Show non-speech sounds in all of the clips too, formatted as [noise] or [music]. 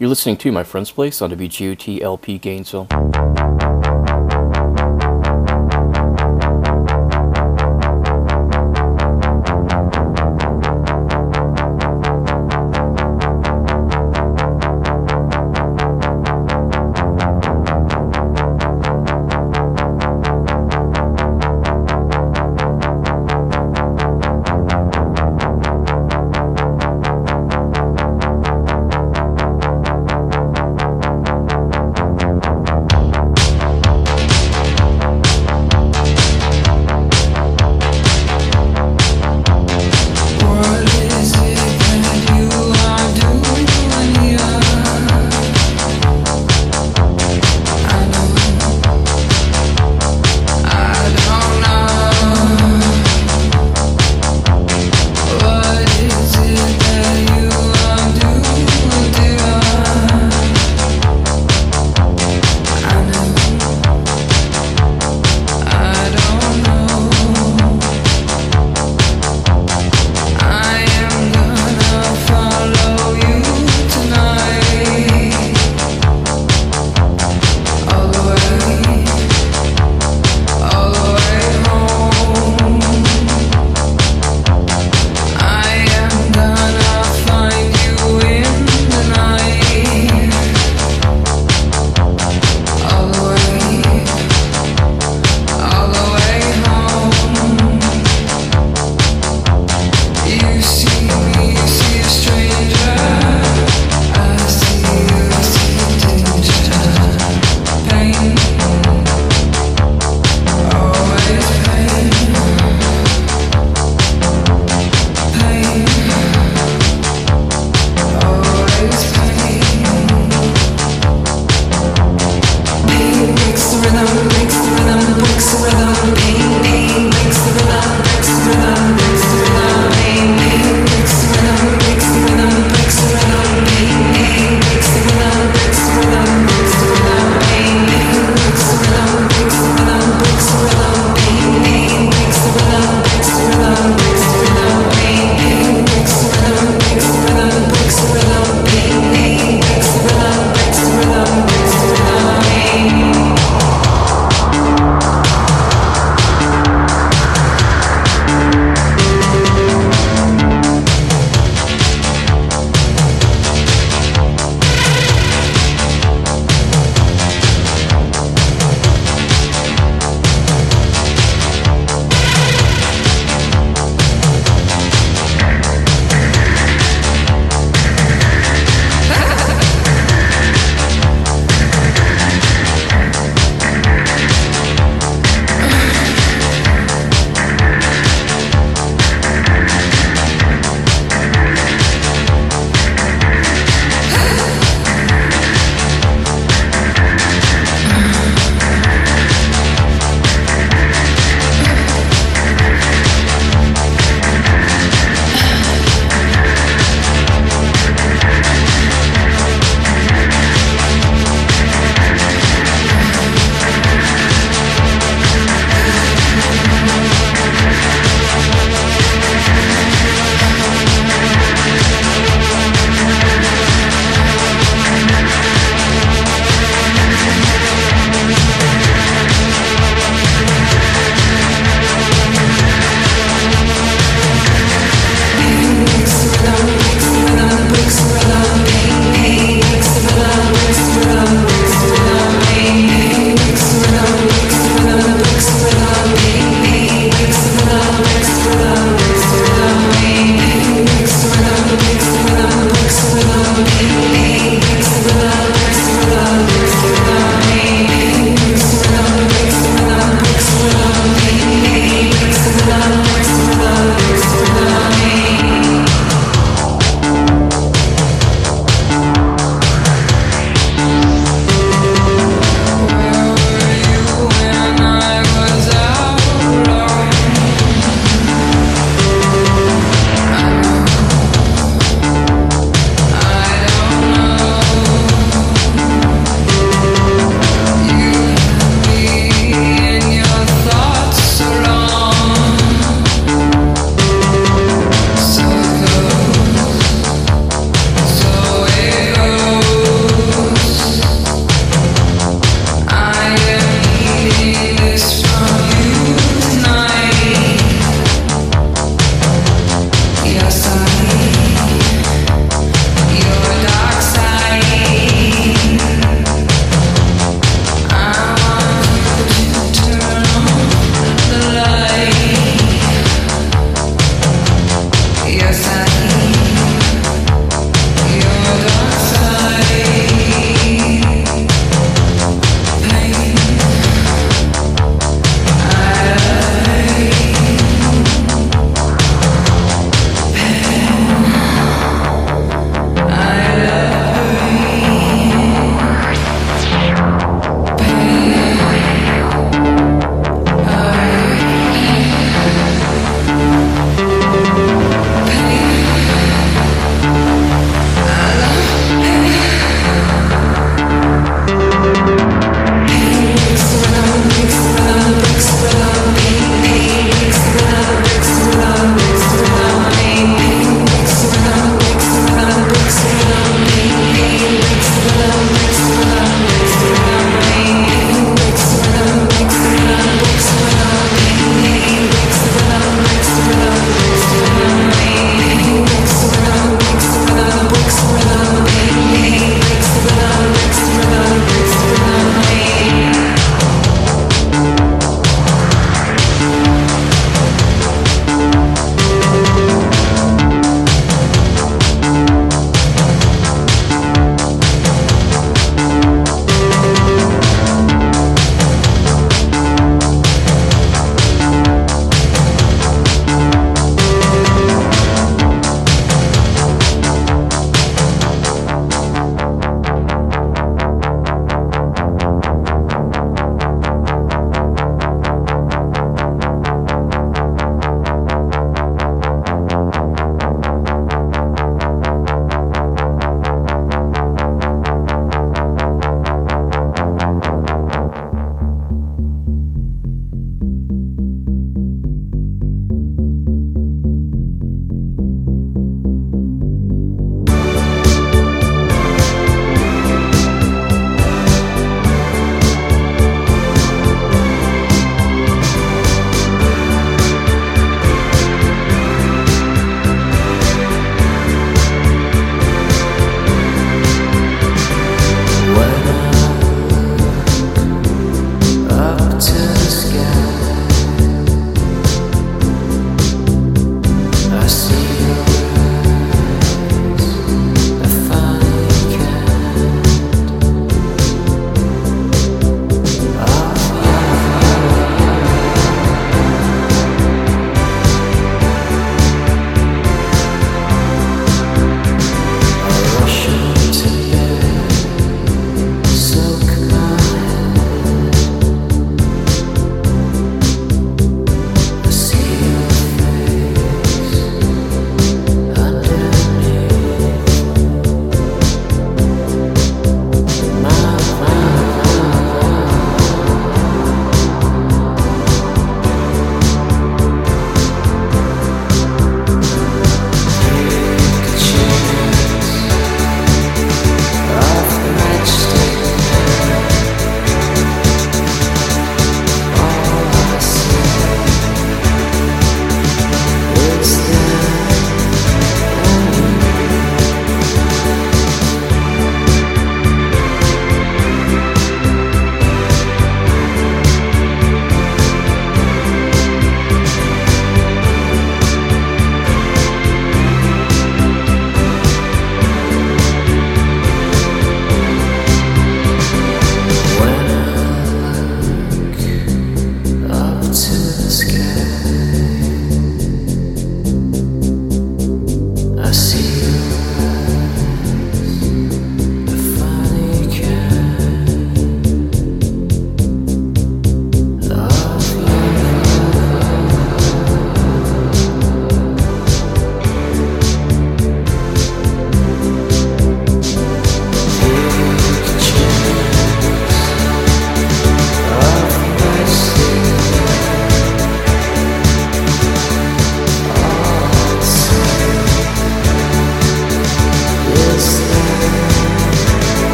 You're listening to My Friend's Place on WGOT LP Gainesville.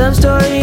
Some story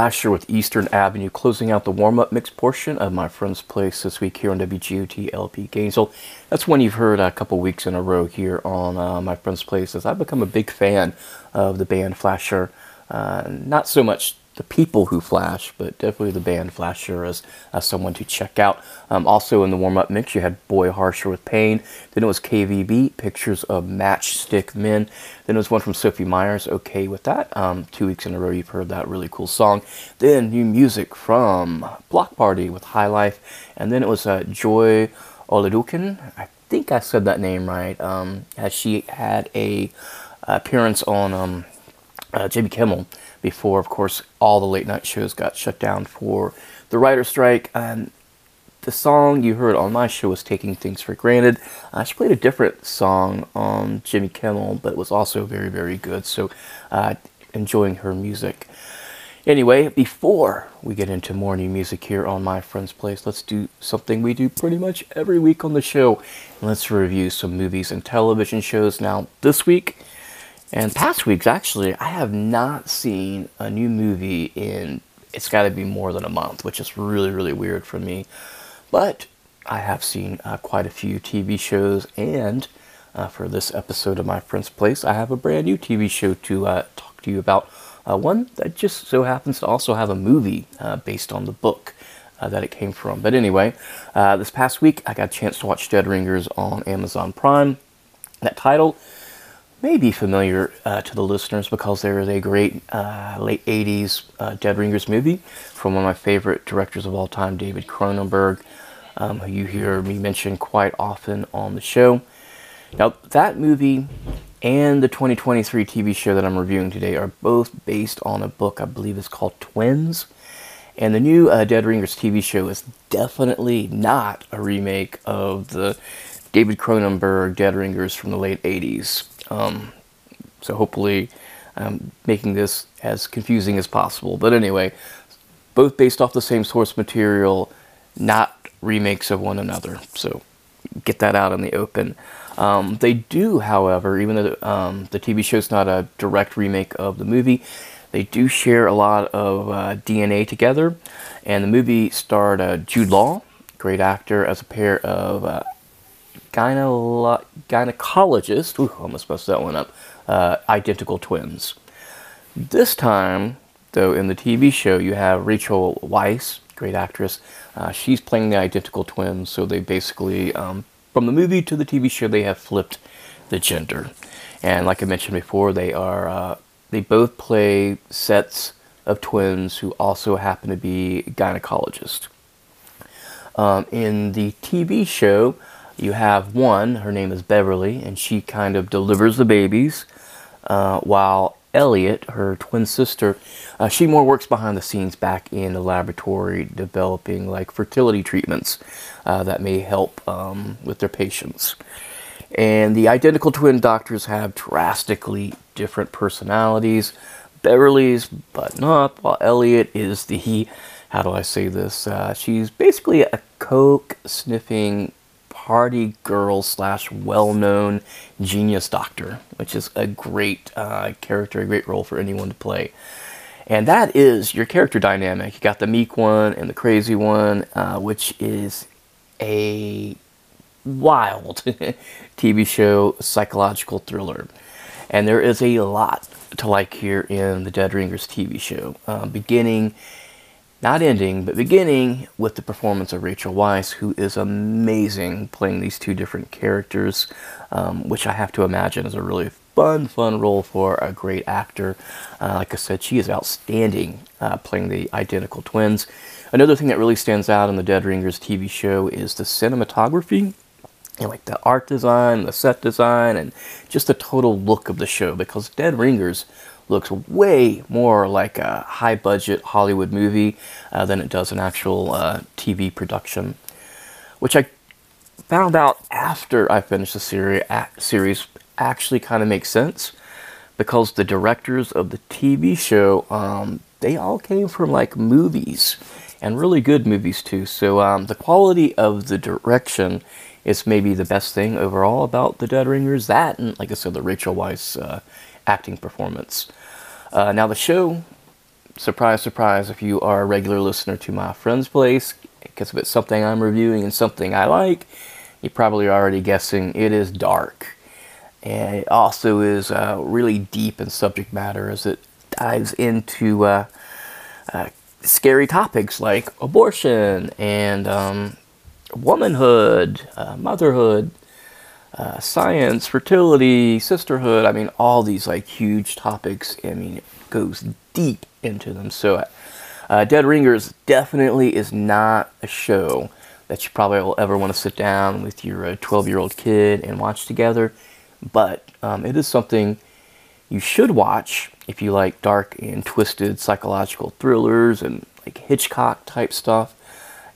Flasher with Eastern Avenue, closing out the warm-up mix portion of my friend's place this week here on WGOT LP Gainesville. That's one you've heard a couple weeks in a row here on uh, my friend's place. As I've become a big fan of the band Flasher, uh, not so much the people who flash, but definitely the band Flasher as, as someone to check out. Um, also in the warm-up mix, you had Boy Harsher with Pain. Then it was KVB, Pictures of Matchstick Men. Then it was one from Sophie Meiers, Okay with That. Um, two weeks in a row, you've heard that really cool song. Then new music from Bloc Party with High Life. And then it was uh, Joy Oladokun. I think I said that name right. Um, she had a appearance on um, uh, Jimmy Kimmel before, of course, all the late night shows got shut down for the writer strike. And the song you heard on my show was Taking Things for Granted. Uh, she played a different song on Jimmy Kimmel, but it was also very, very good. So, uh, enjoying her music. Anyway, before we get into more new music here on My Friend's Place, let's do something we do pretty much every week on the show. Let's review some movies and television shows. Now, this week, and past weeks, actually, I have not seen a new movie in, it's got to be more than a month, which is really, really weird for me. But I have seen uh, quite a few TV shows, and uh, for this episode of My Friend's Place, I have a brand new TV show to uh, talk to you about. Uh, one that just so happens to also have a movie uh, based on the book uh, that it came from. But anyway, this past week, I got a chance to watch Dead Ringers on Amazon Prime. That title may be familiar uh, to the listeners because there is a great uh, late 80s uh, Dead Ringers movie from one of my favorite directors of all time, David Cronenberg, um, who you hear me mention quite often on the show. Now, that movie and the 2023 TV show that I'm reviewing today are both based on a book I believe is called Twins. And the new uh, Dead Ringers TV show is definitely not a remake of the David Cronenberg Dead Ringers from the late 80s. Um, so hopefully, I'm making this as confusing as possible. But anyway, both based off the same source material, not remakes of one another. So get that out in the open. Um, they do, however, even though um, the TV show is not a direct remake of the movie, they do share a lot of uh, DNA together. And the movie starred uh, Jude Law, great actor, as a pair of uh, gynelo- gynecologists. Ooh, almost messed that one up. Uh, identical twins. This time, though, in the TV show, you have Rachel Weisz, great actress. Uh, she's playing the identical twins, so they basically, um, from the movie to the TV show, they have flipped the gender. And like I mentioned before, they are uh, they both play sets of twins who also happen to be gynecologists. Um, in the TV show, you have one, her name is Beverly, and she kind of delivers the babies, uh, while Elliot, her twin sister, uh, she more works behind the scenes back in the laboratory developing like fertility treatments uh, that may help um, with their patients. And the identical twin doctors have drastically different personalities. Beverly's button up, while Elliot is the, how do I say this? Uh, she's basically a coke sniffing party girl slash well known genius doctor, which is a great uh, character, a great role for anyone to play. And that is your character dynamic. You got the meek one and the crazy one, uh, which is a wild [laughs] TV show psychological thriller. And there is a lot to like here in the Dead Ringers TV show, uh, beginning, not ending, but beginning with the performance of Rachel Weisz, who is amazing playing these two different characters, um, which I have to imagine is a really fun, fun role for a great actor. Uh, like I said, she is outstanding uh, playing the identical twins. Another thing that really stands out in the Dead Ringers TV show is the cinematography and like the art design, the set design, and just the total look of the show because Dead Ringers looks way more like a high budget Hollywood movie uh, than it does an actual uh, TV production, which I found out after I finished the series, series actually kind of makes sense because the directors of the TV show, um, they all came from like movies and really good movies too. So um, the quality of the direction is maybe the best thing overall about the Dead Ringers. That and, like I said, the Rachel Weisz uh, acting performance. Uh, now the show, surprise, surprise, if you are a regular listener to my friend's place, because if it's something I'm reviewing and something I like, you're probably already guessing it is dark. And it also is uh, really deep in subject matter as it dives into uh, uh, scary topics like abortion and um, womanhood, uh, motherhood, uh, science, fertility, sisterhood. I mean, all these like huge topics. I mean, it goes deep into them. So, uh, Dead Ringers definitely is not a show that you probably will ever want to sit down with your 12 year old kid and watch together. But um, it is something you should watch if you like dark and twisted psychological thrillers and like Hitchcock type stuff.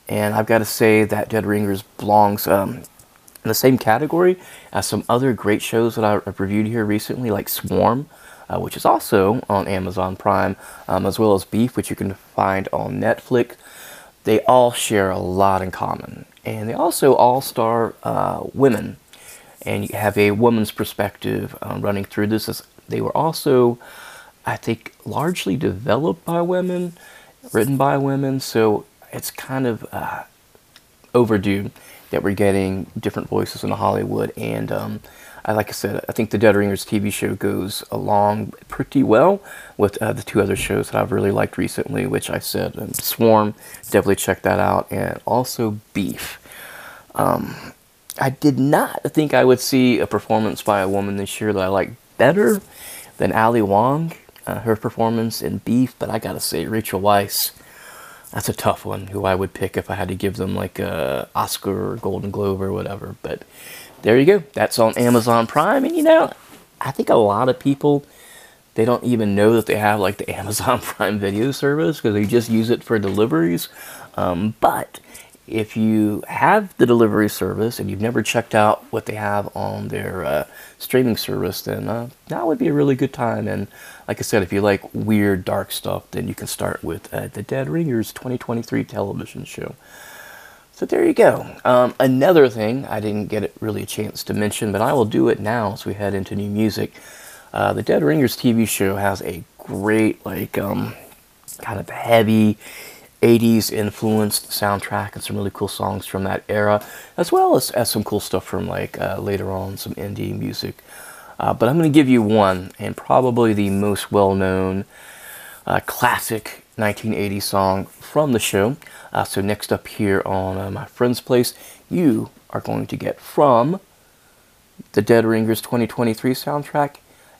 And I've got to say that Dead Ringers belongs um, in the same category as some other great shows that I've reviewed here recently, like Swarm, uh, which is also on Amazon Prime, um, as well as Beef, which you can find on Netflix. They all share a lot in common. And they also all star uh, women. And you have a woman's perspective uh, running through this. As they were also, I think, largely developed by women, written by women. So it's kind of uh, overdue that we're getting different voices in Hollywood. And um, I, like I said, I think the Dead Ringers TV show goes along pretty well with uh, the two other shows that I've really liked recently, which I said um, Swarm, definitely check that out, and also Beef. Um, I did not think I would see a performance by a woman this year that I like better than Ali Wong, uh, her performance in Beef, but I gotta say, Rachel Weisz that's a tough one. Who I would pick if I had to give them like a Oscar or Golden Globe or whatever. But there you go. That's on Amazon Prime, and you know, I think a lot of people they don't even know that they have like the [laughs] Amazon Prime Video service because they just use it for deliveries. Um, but if you have the delivery service and you've never checked out what they have on their uh, streaming service, then uh, that would be a really good time. And like I said, if you like weird, dark stuff, then you can start with uh, the Dead Ringers 2023 television show. So there you go. Um, another thing I didn't get really a chance to mention, but I will do it now as we head into new music. Uh, the Dead Ringers TV show has a great, like, um, kind of heavy 80s influenced soundtrack and some really cool songs from that era, as well as, as some cool stuff from like uh, later on, some indie music. Uh, but I'm going to give you one, and probably the most well known uh, classic 1980 song from the show. Uh, so, next up here on uh, My Friend's Place, you are going to get from the Dead Ringers 2023 soundtrack,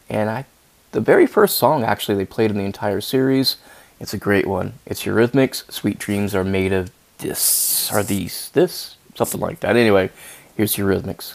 and I the very first song actually they played in the entire series. It's a great one. It's Eurythmics. Sweet dreams are made of this, are these, this, something like that. Anyway, here's Eurythmics.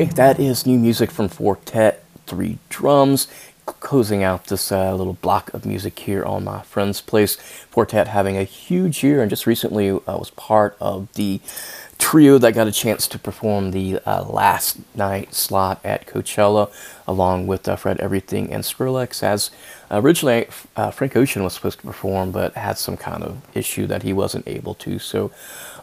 Okay, that is new music from Four Tet, Three Drums, closing out this uh, little block of music here on my friend's place. Four Tet having a huge year and just recently uh, was part of the trio that got a chance to perform the uh, last night slot at Coachella, along with uh, Fred Everything and Skrillex. As originally uh, Frank Ocean was supposed to perform, but had some kind of issue that he wasn't able to. So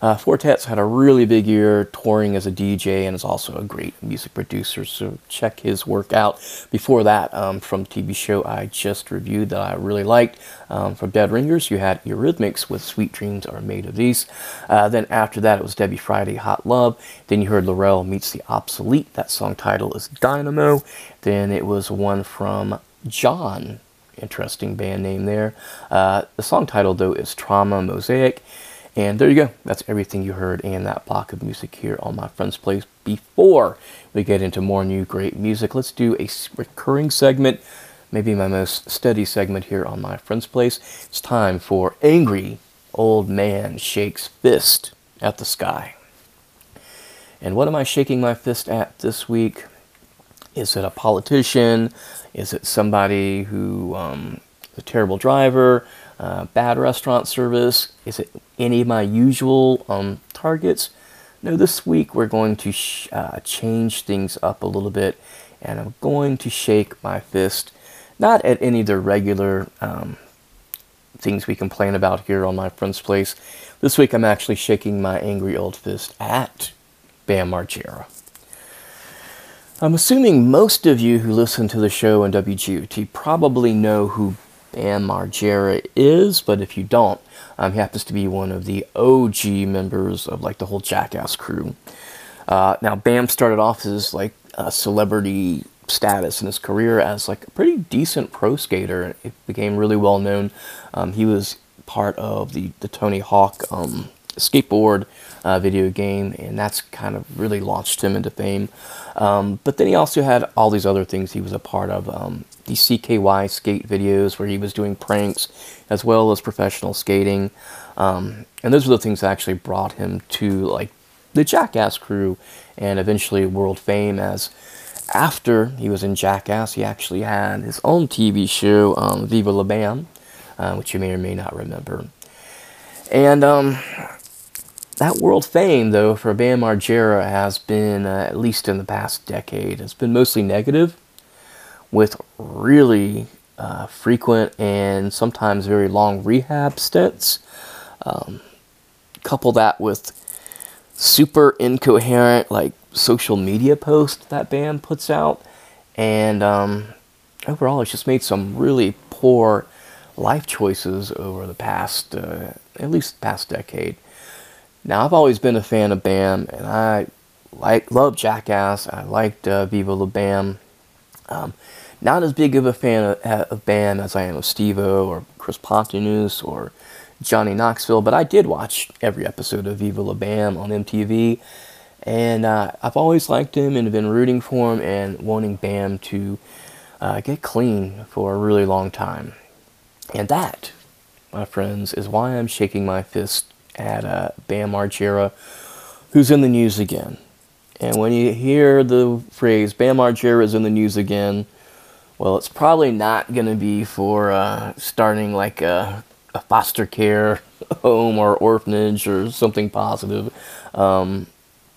uh, Four Tet's had a really big year touring as a DJ and is also a great music producer. So check his work out. Before that, um, from TV show I just reviewed that I really liked, um, from Dead Ringers, you had Eurythmics with Sweet Dreams Are Made of These. Uh, then after that, it was Debby Friday, Hot Love. Then you heard Lorelle Meets the Obsolete. That song title is Dínamo. Then it was one from John. Interesting band name there. Uh, the song title, though, is Trauma Mosaic. And there you go. That's everything you heard in that block of music here on my friend's place. Before we get into more new great music, let's do a recurring segment, maybe my most steady segment here on my friend's place. It's time for Angry Old Man Shakes Fist at the Sky. And what am I shaking my fist at this week? Is it a politician? Is it somebody who um, is a terrible driver? Uh, bad restaurant service? Is it any of my usual um, targets? No, this week we're going to sh- uh, change things up a little bit, and I'm going to shake my fist not at any of the regular um, things we complain about here on my friend's place. This week I'm actually shaking my angry old fist at Bam Margera. I'm assuming most of you who listen to the show on WGOT probably know who Bam Margera is, but if you don't, um, he happens to be one of the OG members of like the whole Jackass crew. Uh, now, Bam started off as like a celebrity status in his career as like a pretty decent pro skater. It became really well known. Um, he was part of the, the Tony Hawk um, skateboard uh, video game, and that's kind of really launched him into fame. Um, but then he also had all these other things he was a part of. Um, the CKY skate videos where he was doing pranks as well as professional skating. Um, and those were the things that actually brought him to like the Jackass crew and eventually world fame as after he was in Jackass, he actually had his own TV show, um, Viva La Bam, uh, which you may or may not remember. And um, that world fame, though, for Bam Margera has been, uh, at least in the past decade, has been mostly negative with really uh, frequent and sometimes very long rehab stints. Um, couple that with super incoherent like social media posts that Bam puts out, and um, overall, it's just made some really poor life choices over the past, uh, at least past decade. Now, I've always been a fan of Bam, and I like love Jackass. I liked uh, Viva La Bam. Um, not as big of a fan of, of Bam as I am of Steve-O or Chris Pontius or Johnny Knoxville, but I did watch every episode of Viva La Bam on MTV, and uh, I've always liked him and been rooting for him and wanting Bam to uh, get clean for a really long time. And that, my friends, is why I'm shaking my fist at uh, Bam Margera, who's in the news again. And when you hear the phrase Bam Margera is in the news again, well, it's probably not going to be for uh, starting like a, a, foster care [laughs] home or orphanage or something positive. Um,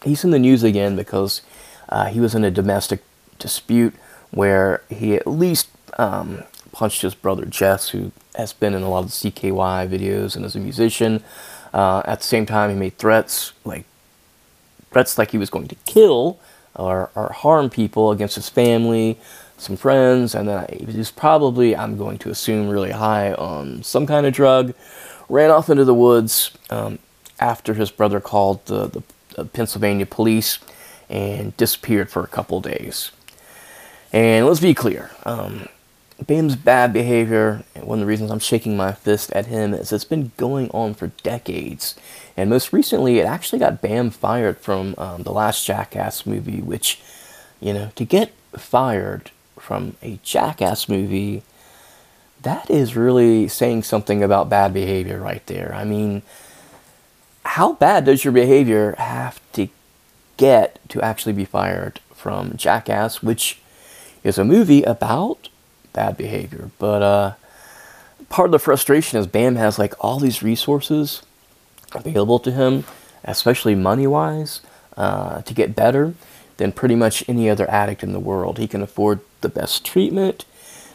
he's in the news again because uh, he was in a domestic dispute where he at least um, punched his brother Jess, who has been in a lot of the CKY videos and is a musician. Uh, at the same time, he made threats like threats like he was going to kill or, or harm people against his family, some friends, and then he was probably, I'm going to assume, really high on some kind of drug. Ran off into the woods um, after his brother called the, the, Pennsylvania police and disappeared for a couple days. And let's be clear um, Bam's bad behavior, one of the reasons I'm shaking my fist at him, is it's been going on for decades. And most recently, it actually got Bam fired from um, the last Jackass movie, which, you know, to get fired from a Jackass movie, that is really saying something about bad behavior right there. I mean, how bad does your behavior have to get to actually be fired from Jackass, which is a movie about bad behavior. But uh, part of the frustration is Bam has like all these resources available to him, especially money wise, uh, to get better than pretty much any other addict in the world. He can afford the best treatment.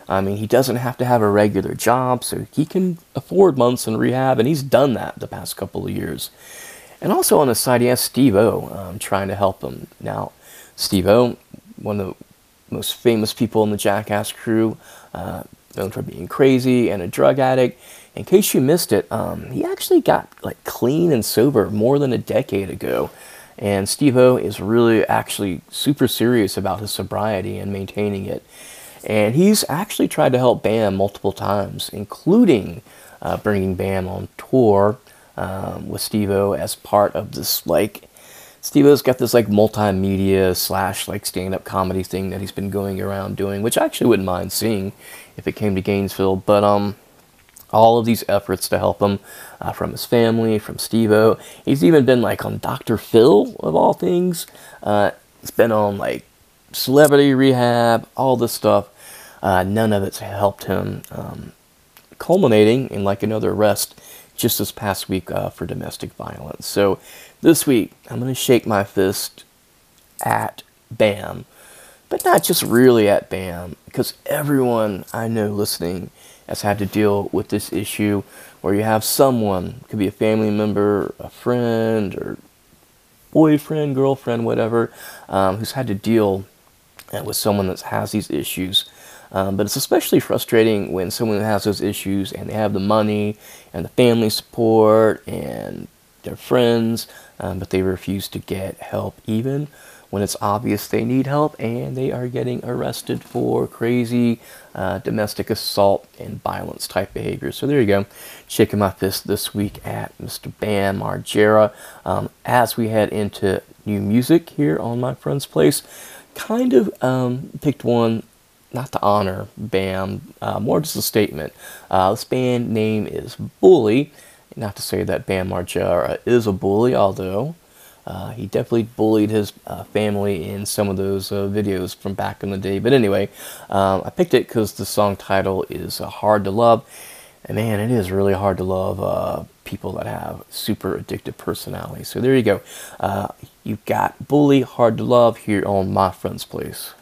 I mean, he doesn't have to have a regular job, so he can afford months in rehab, and he's done that the past couple of years. And also on the side, he has Steve O um, trying to help him. Now, Steve O, one of the most famous people in the Jackass crew, uh, known for being crazy and a drug addict. In case you missed it, um, he actually got like clean and sober more than a decade ago. And Steve O is really actually super serious about his sobriety and maintaining it. And he's actually tried to help Bam multiple times, including uh, bringing Bam on tour um, with Steve O as part of this like Steve O's got this like multimedia slash like stand up comedy thing that he's been going around doing, which I actually wouldn't mind seeing if it came to Gainesville. But um, all of these efforts to help him uh, from his family, from Steve. He's even been like on Dr. Phil of all things. Uh, he's been on like celebrity rehab, all this stuff. Uh, none of it's helped him, um, culminating in like another arrest just this past week uh, for domestic violence. So this week, I'm going to shake my fist at BAM, but not just really at BAM, because everyone I know listening has had to deal with this issue where you have someone, could be a family member, a friend, or boyfriend, girlfriend, whatever, um, who's had to deal uh, with someone that has these issues. Um, but it's especially frustrating when someone has those issues and they have the money and the family support and their friends, um, but they refuse to get help even when it's obvious they need help and they are getting arrested for crazy uh, domestic assault and violence type behavior. So there you go. Shaking my fist this week at Mr. Bam Margera. Um, as we head into new music here on my friend's place, kind of um, picked one not to honor Bam, uh, more just a statement. Uh, this band name is Bully. Not to say that Bam Margera is a bully, although uh, he definitely bullied his uh, family in some of those uh, videos from back in the day. But anyway, um, I picked it because the song title is uh, Hard to Love. And man, it is really hard to love people that have super addictive personalities. So there you go. You've got Bully, Hard to Love here on My Friend's Place.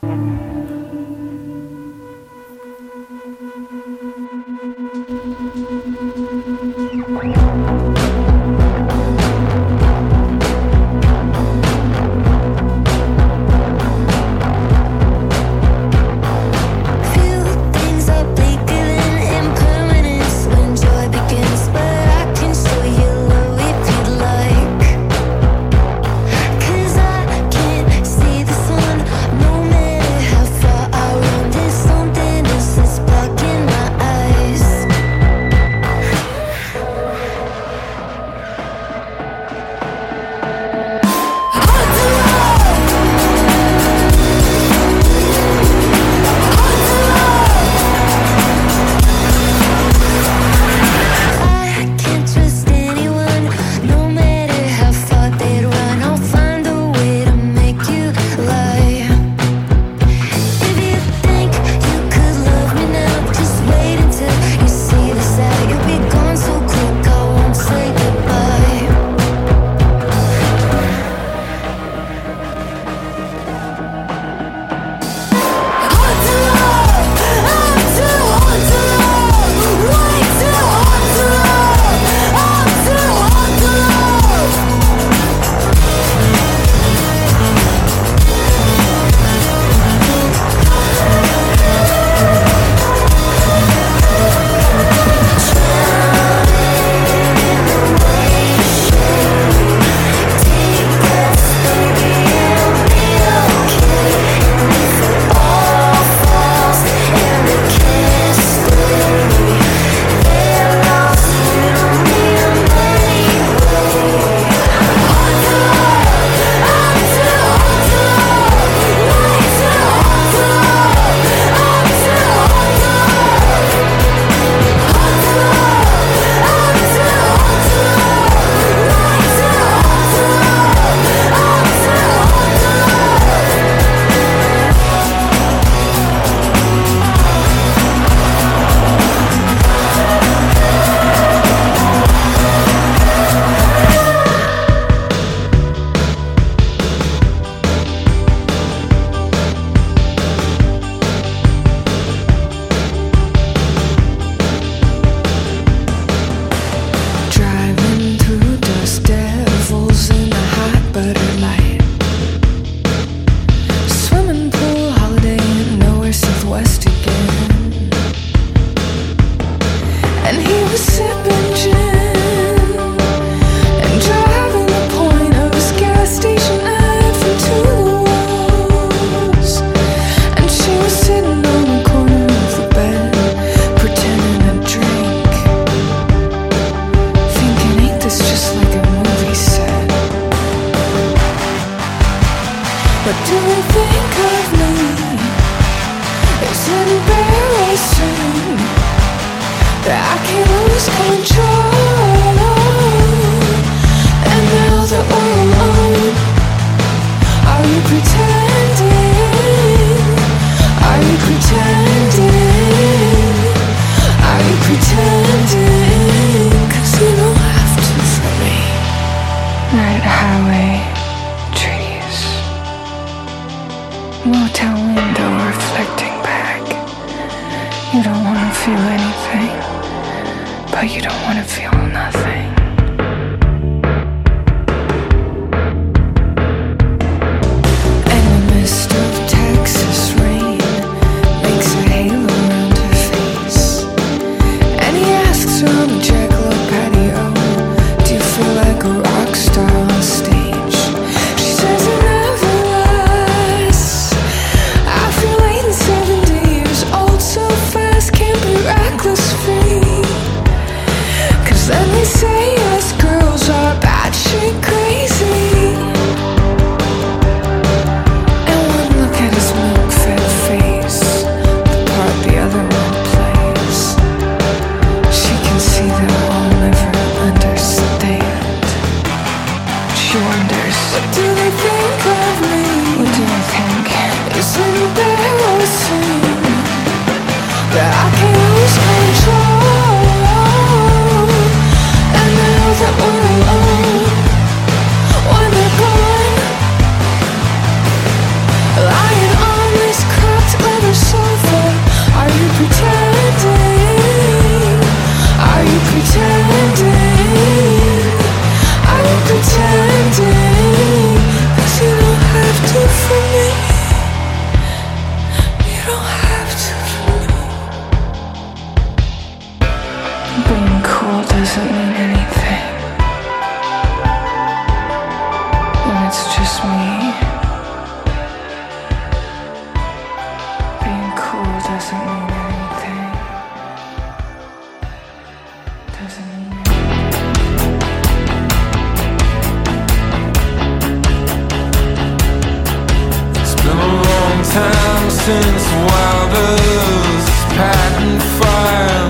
marbles, patent file,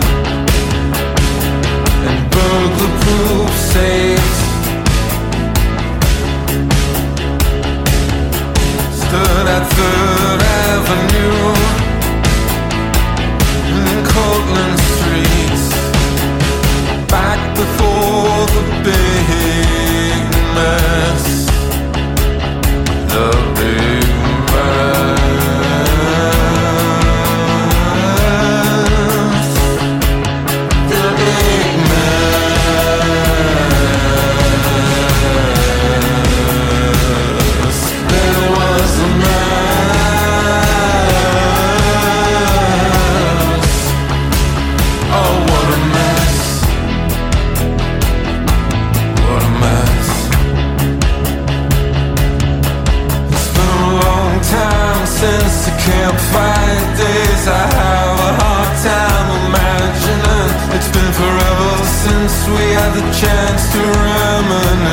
and burglar-proof. Stood at Third Avenue back before the big. we had the chance to reminisce.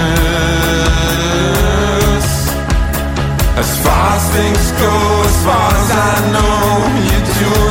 As far as things go, as far as I know, you do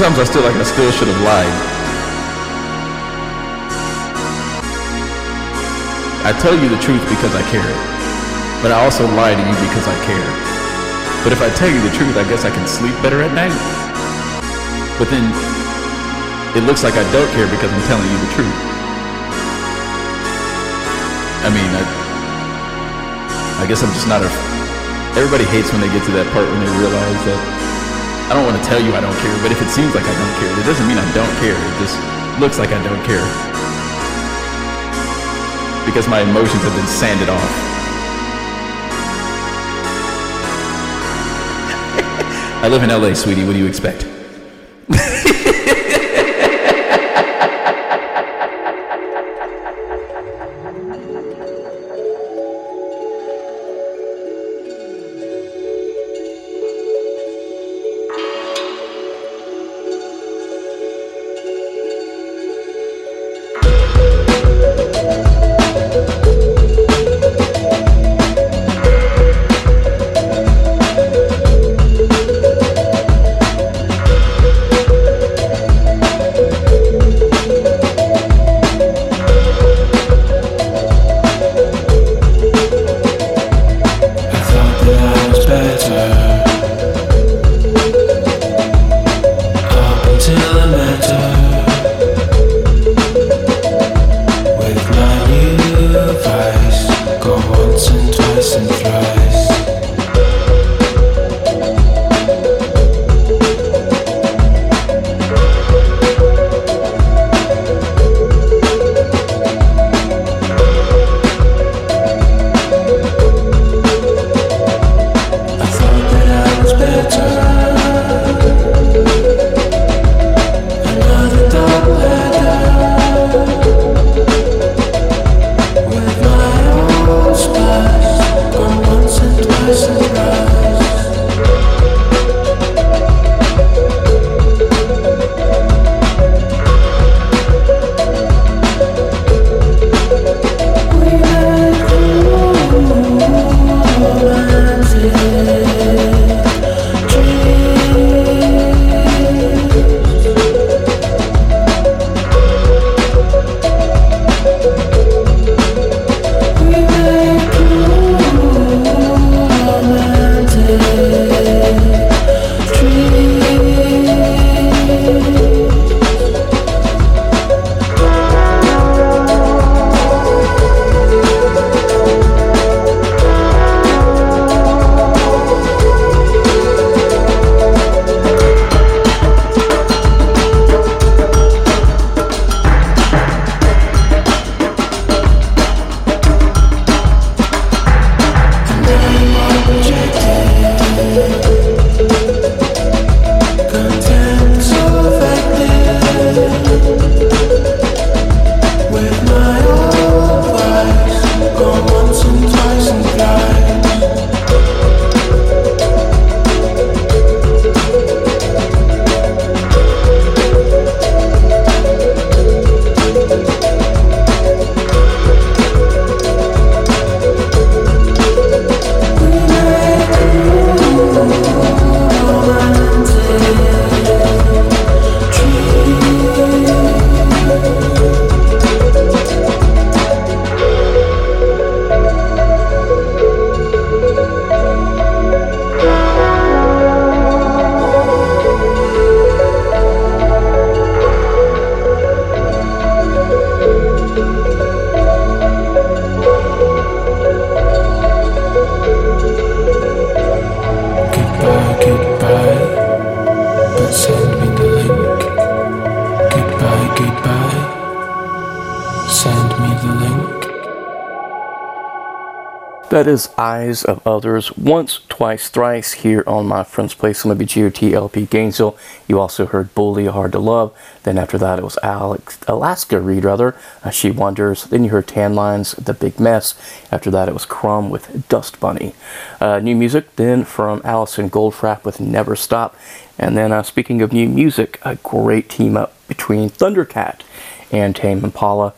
sometimes I feel like I still should have lied. I tell you the truth because I care, but I also lie to you because I care. But if I tell you the truth, I guess I can sleep better at night. But then it looks like I don't care because I'm telling you the truth. I mean, I, I guess I'm just not a. Everybody hates when they get to that part when they realize that I don't want to tell you I don't care, but if it seems like I don't care, it doesn't mean I don't care. It just looks like I don't care. Because my emotions have been sanded off. [laughs] I live in LA, sweetie. What do you expect? [laughs] That is Eyes of Others, once, twice, thrice here on my friend's place on WGOT LP Gainesville. You also heard Bully Hard to Love. Then after that it was Alex Alaska Reid rather, uh, She Wonders. Then you heard Tanlines, The Big Mess. After that it was Crumb with Dust Bunny. Uh, new music then from Alison Goldfrapp with Never Stop. And then uh, speaking of new music, a great team up between Thundercat and Tame Impala.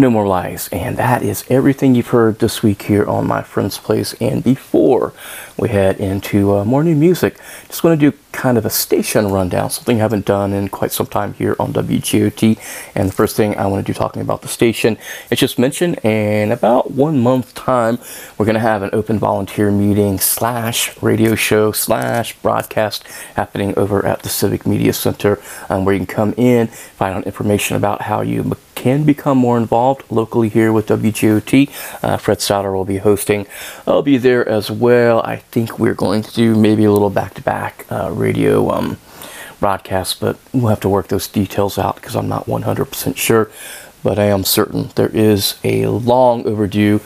No More Lies. And that is everything you've heard this week here on My Friend's Place. And before we head into uh, more new music, just want to do kind of a station rundown, something I haven't done in quite some time here on WGOT. And the first thing I want to do talking about the station is just mention in about one month time, we're going to have an open volunteer meeting slash radio show slash broadcast happening over at the Civic Media Center um, where you can come in, find out information about how you can become more involved locally here with WGOT. Uh, Fred Sauter will be hosting. I'll be there as well. I think we're going to do maybe a little back-to-back uh, radio um, broadcast, but we'll have to work those details out because I'm not 100% sure. But I am certain there is a long overdue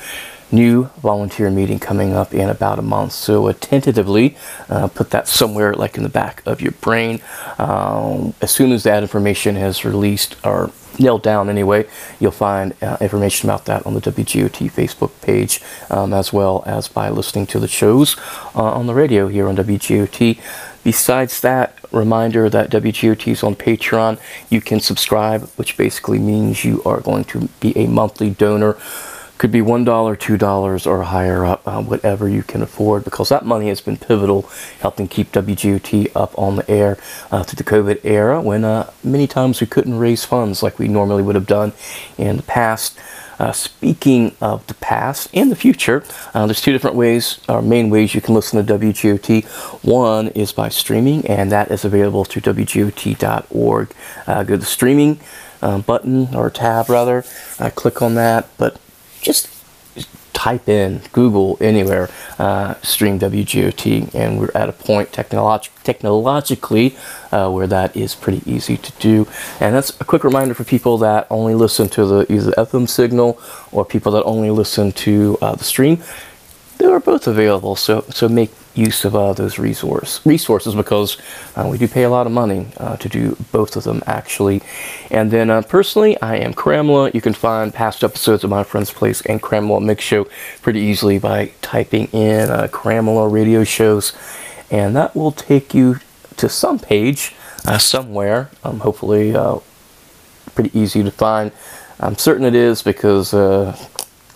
new volunteer meeting coming up in about a month. So uh, tentatively, uh, put that somewhere like in the back of your brain. Um, as soon as that information is released or nailed down anyway, you'll find uh, information about that on the WGOT Facebook page, um, as well as by listening to the shows uh, on the radio here on WGOT. Besides that, reminder that WGOT is on Patreon. You can subscribe, which basically means you are going to be a monthly donor could be $1, $2, or higher up, uh, whatever you can afford, because that money has been pivotal helping keep WGOT up on the air uh, through the COVID era when uh, many times we couldn't raise funds like we normally would have done in the past. Uh, speaking of the past and the future, uh, there's two different ways, or main ways you can listen to WGOT. One is by streaming, and that is available through WGOT.org. Uh, go to the streaming uh, button or tab rather, uh, click on that, but just type in Google anywhere uh, stream WGOT, and we're at a point technolog- technologically uh, where that is pretty easy to do. And that's a quick reminder for people that only listen to the either the FM signal or people that only listen to uh, the stream. They are both available, so so make use of uh, those resource resources because uh, we do pay a lot of money uh, to do both of them actually. And then uh, personally, I am Cramela. You can find past episodes of My Friend's Place and Cramela Mix Show pretty easily by typing in uh, Cramela radio shows, and that will take you to some page uh, somewhere. Um, hopefully, uh, pretty easy to find. I'm certain it is because,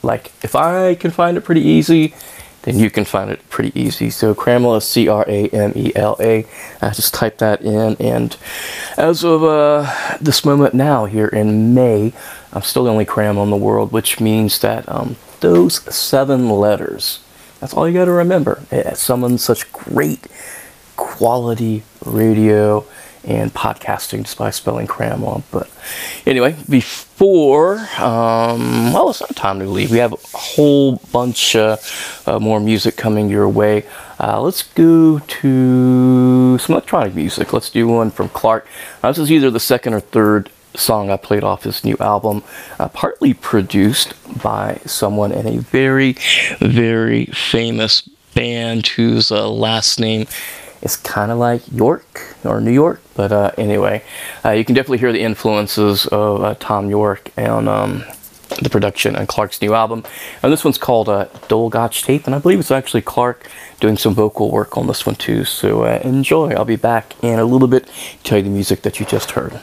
like, if I can find it pretty easy then you can find it pretty easy. So Cramela, C R A M E L A. Uh, just type that in, and as of uh, this moment now, here in May, I'm still the only Cramela in the world, which means that um, those seven letters. That's all you got to remember. It summons such great quality radio and podcasting just by spelling Cramela. But anyway, before, um, well, it's not time to leave. We have a whole bunch uh, uh, more music coming your way. Uh, let's go to some electronic music. Let's do one from Clark. This is either the second or third song I played off his new album, uh, partly produced by someone in a very, very famous band whose uh, last name is kind of like York or New York. But uh, anyway, uh, you can definitely hear the influences of uh, Thom Yorke and um, the production on Clark's new album. And this one's called uh, Dolgoch Tape, and I believe it's actually Clark doing some vocal work on this one too. So uh, enjoy. I'll be back in a little bit to tell you the music that you just heard.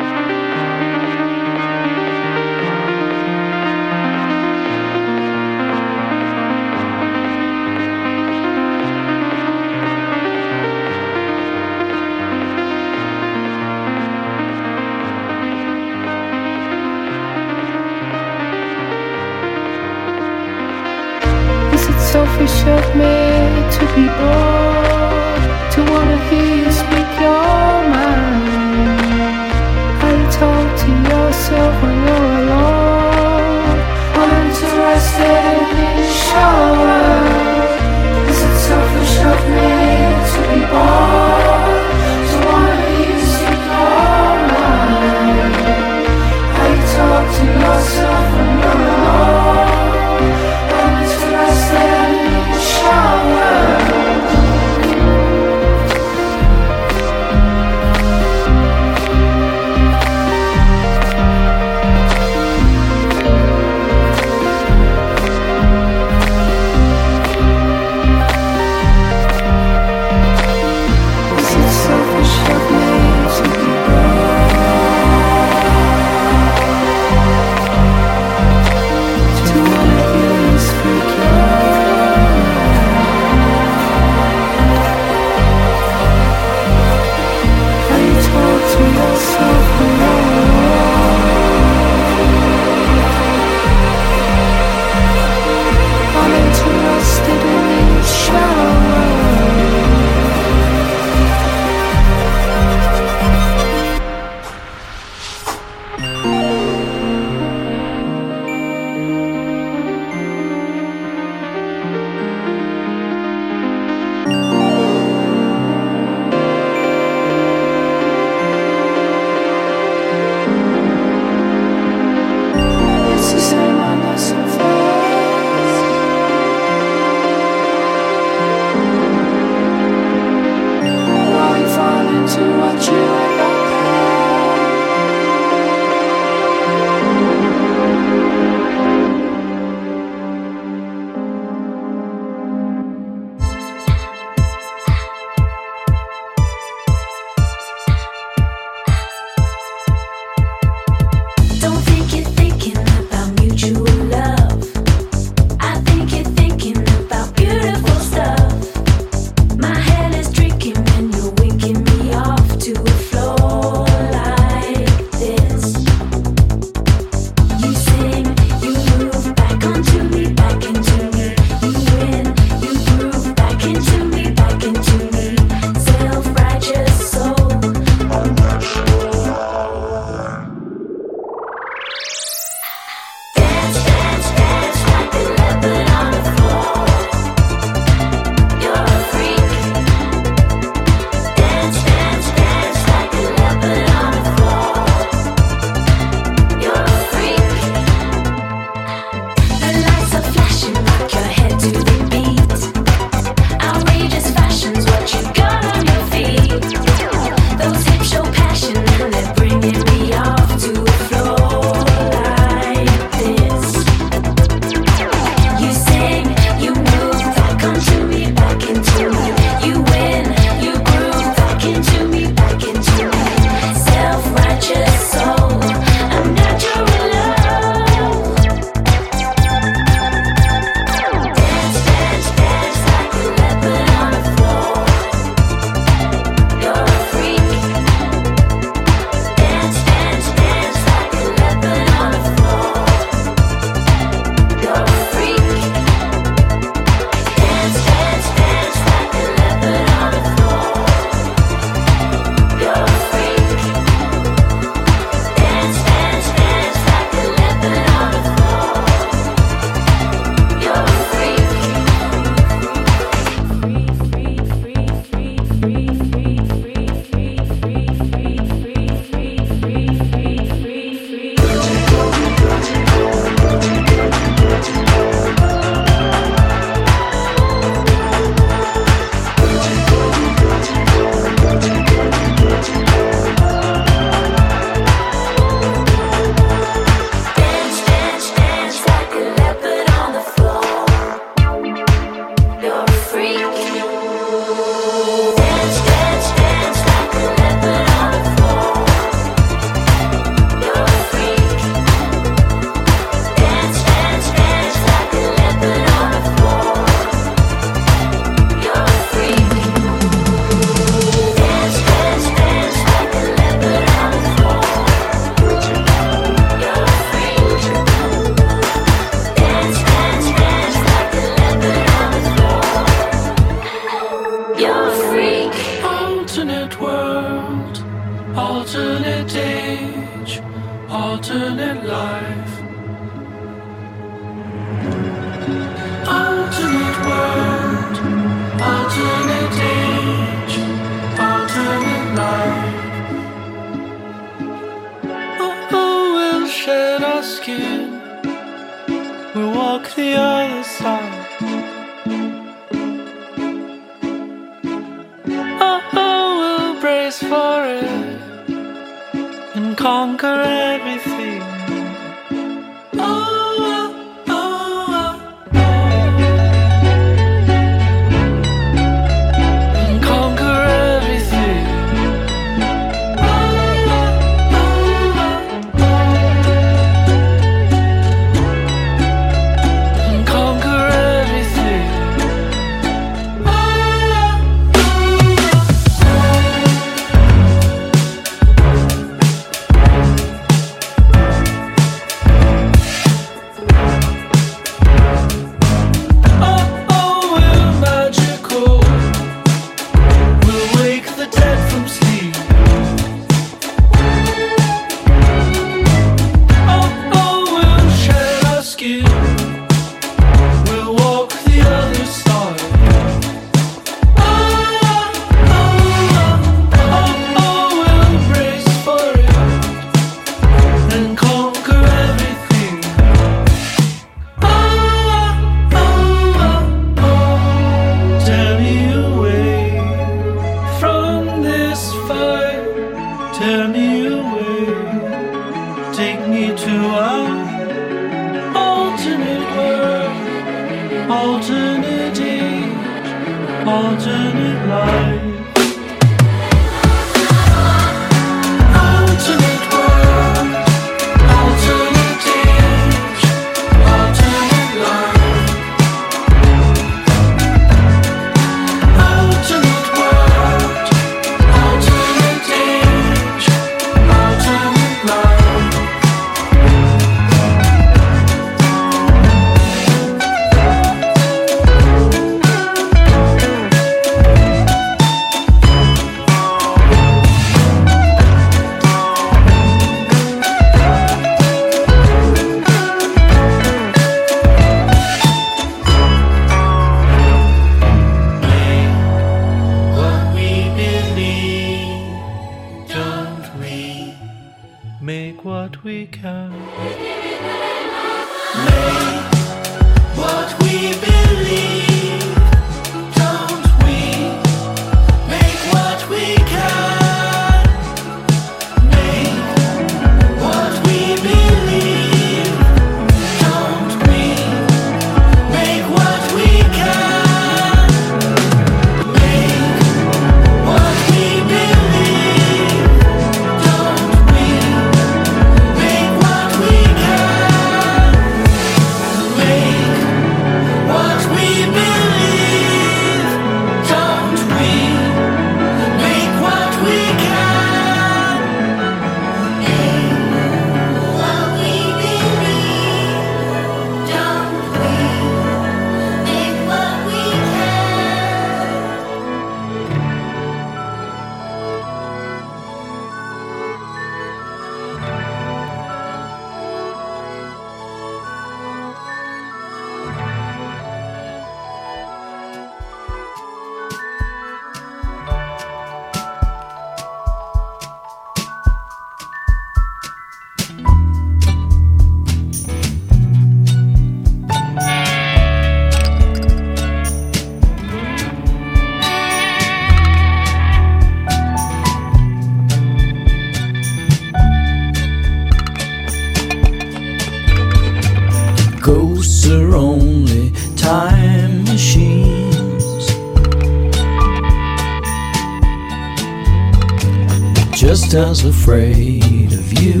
just as afraid of you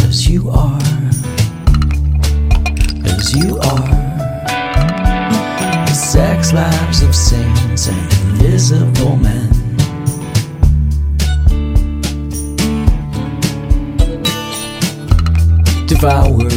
as you are, as you are. The sex lives of saints and invisible men. Devoured.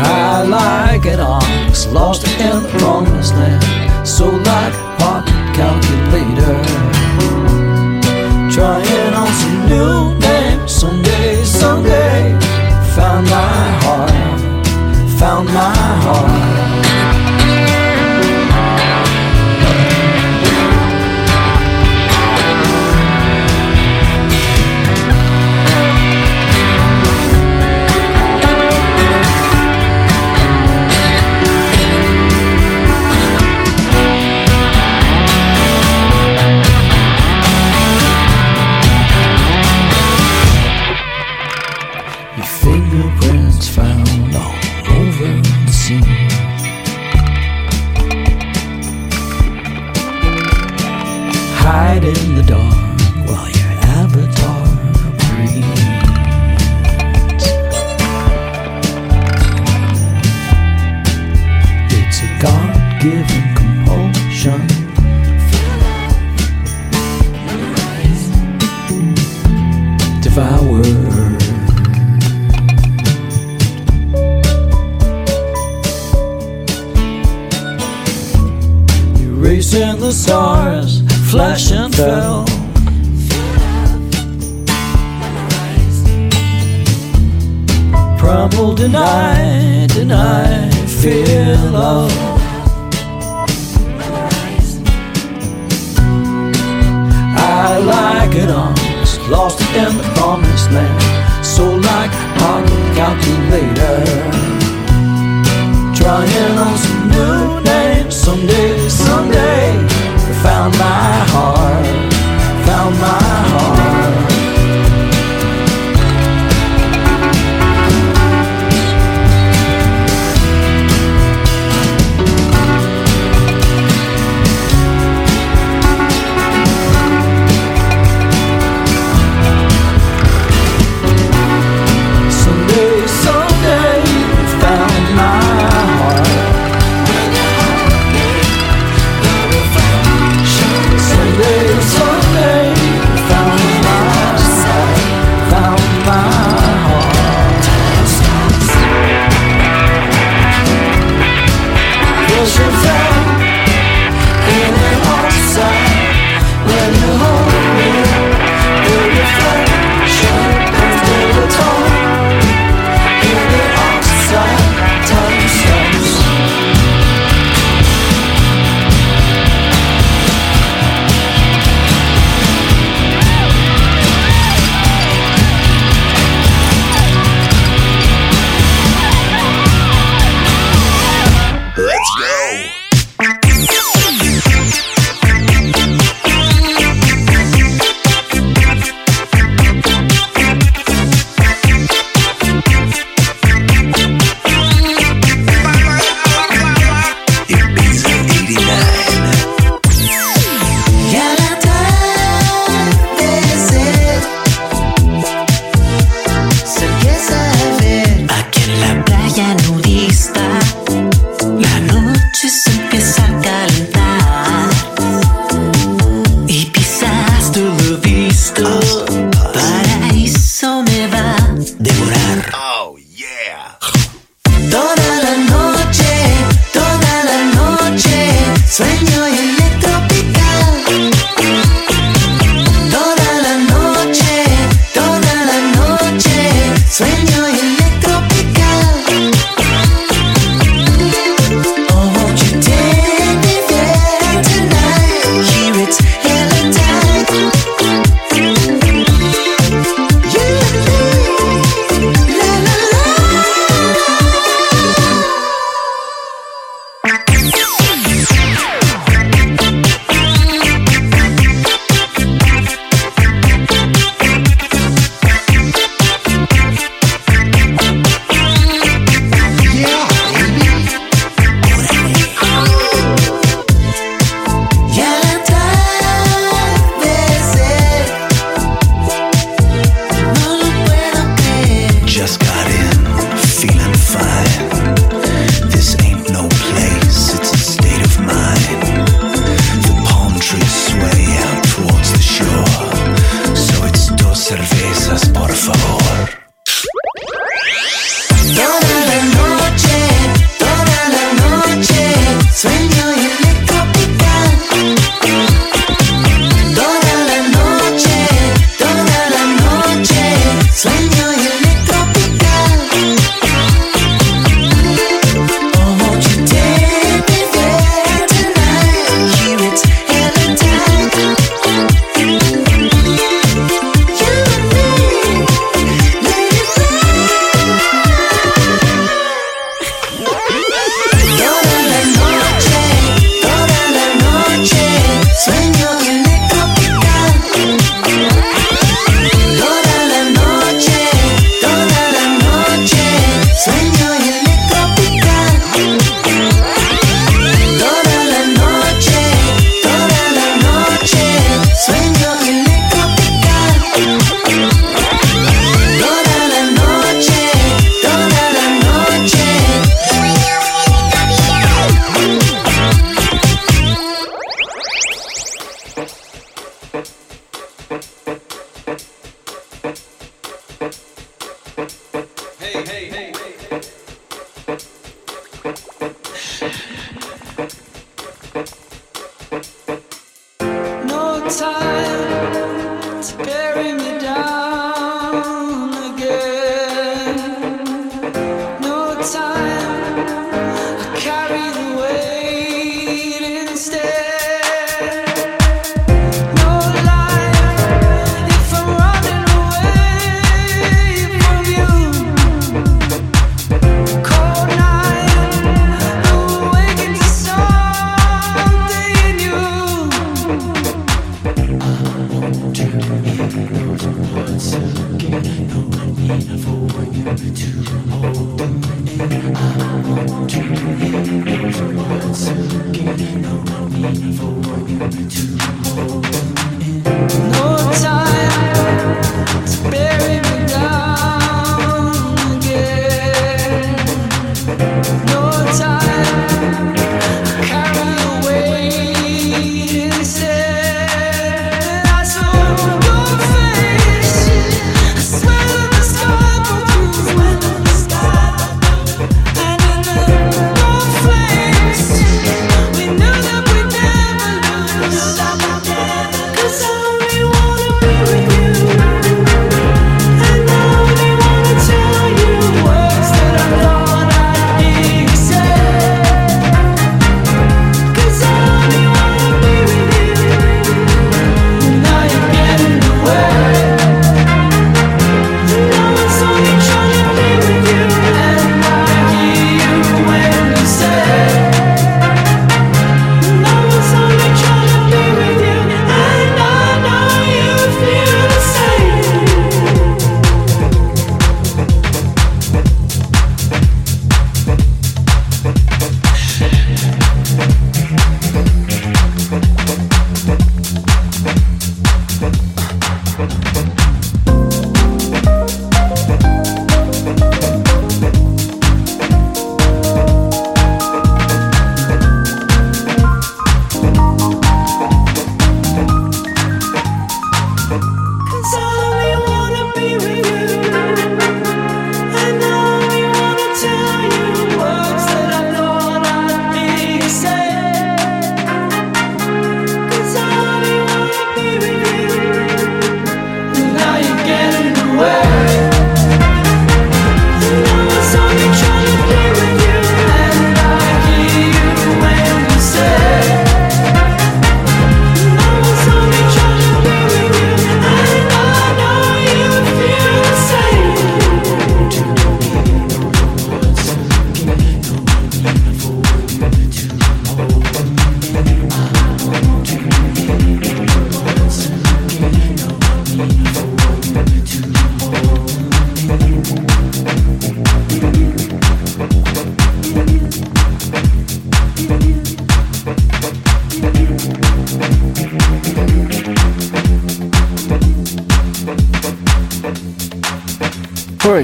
I like it all. Lost in the promised land. So like pocket calculator. Trying on some new names someday, someday. Found my heart, found my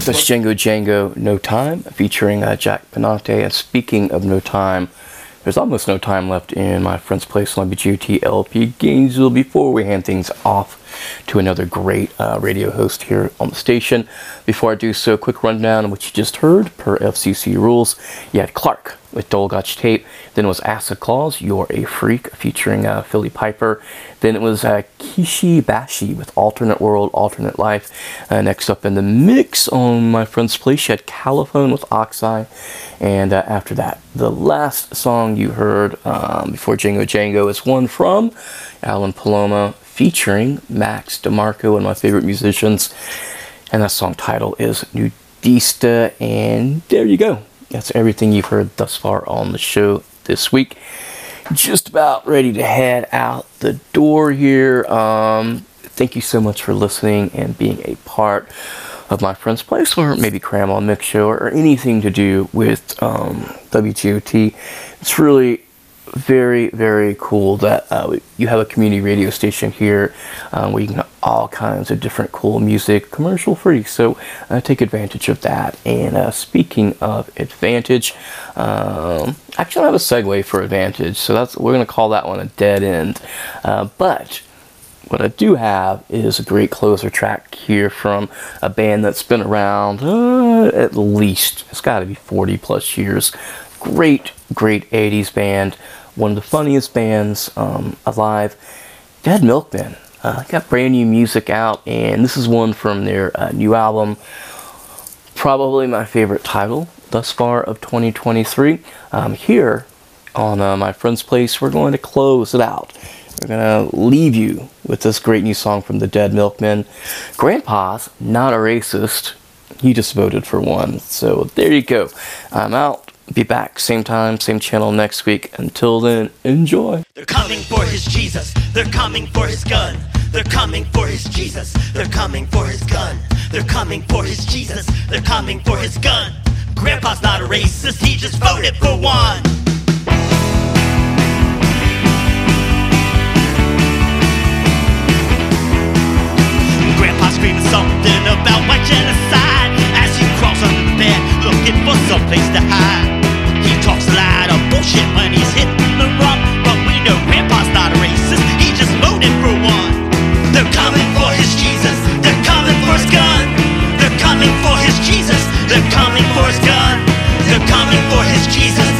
Right, that's Django Django No Time featuring uh, Jack Penate. And speaking of no time, there's almost no time left in my friend's place on WGOT LP Gainesville before we hand things off to another great uh, radio host here on the station. Before I do so, quick rundown of what you just heard per FCC rules. You had Clark with Dolgoch Tape. Then it was Acid Klaus, You're a Freak, featuring uh, Philly Piper. Then it was uh, Kishi Bashi with Alternate World, Alternate Life. Uh, next up in the mix on my friend's place, you had Califone with Oxeye. And uh, after that, the last song you heard um, before Django Django is one from Alan Paloma featuring Mac DeMarco, of my favorite musicians. And that song title is Nudista. And there you go. That's everything you've heard thus far on the show this week. Just about ready to head out the door here. Um, thank you so much for listening and being a part of my friend's place or maybe Cramela Mix Show or anything to do with um. It's really very very cool that uh, you have a community radio station here um, where you can all kinds of different cool music commercial free. So uh, take advantage of that. And uh, speaking of advantage um, actually I have a segue for advantage. So that's we're going to call that one a dead end. Uh, but what I do have is a great closer track here from a band that's been around uh, at least, it's got to be 40 plus years. Great, great 80s band. One of the funniest bands um, alive. Dead Milkmen. Uh, got brand new music out, and this is one from their uh, new album. Probably my favorite title thus far of 2023. Um, here on uh, my friend's place, we're going to close it out. We're gonna leave you with this great new song from the Dead Milkmen. Grandpa's not a racist. He just voted for one. So there you go. I'm out. Be back same time, same channel next week. Until then, enjoy. They're coming for his Jesus. They're coming for his gun. They're coming for his Jesus. They're coming for his gun. They're coming for his Jesus. They're coming for his gun. Grandpa's not a racist. He just voted for one. Screaming something about white genocide as he crawls under the bed looking for someplace to hide. He talks a lot of bullshit when he's hitting the rock, but we know Grandpa's not a racist. He just voted for one. They're coming for his Jesus. They're coming for his gun. They're coming for his Jesus. They're coming for his gun. They're coming for his Jesus.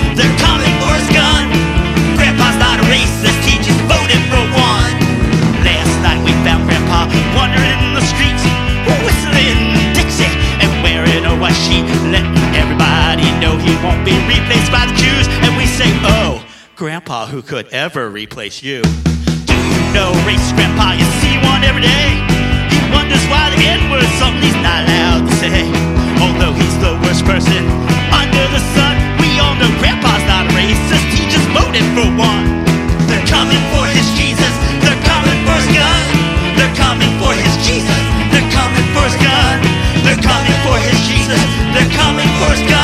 won't be replaced by the Jews. And we say, oh, Grandpa, who could ever replace you? Do you know race, Grandpa? You see one every day. He wonders why the N-word's something he's not allowed to say. Although he's the worst person under the sun, we all know Grandpa's not a racist. He just voted for one. They're coming for his Jesus. They're coming for his gun. They're coming for his Jesus. They're coming for his gun. They're coming for his Jesus. They're coming for his gun.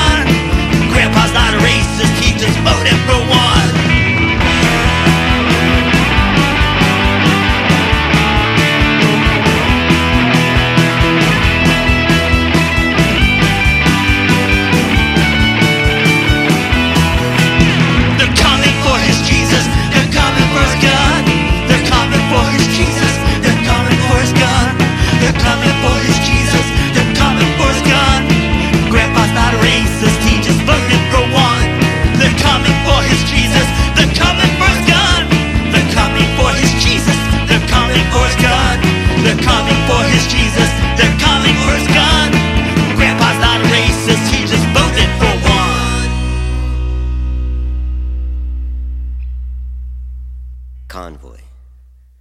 number one. is Jesus.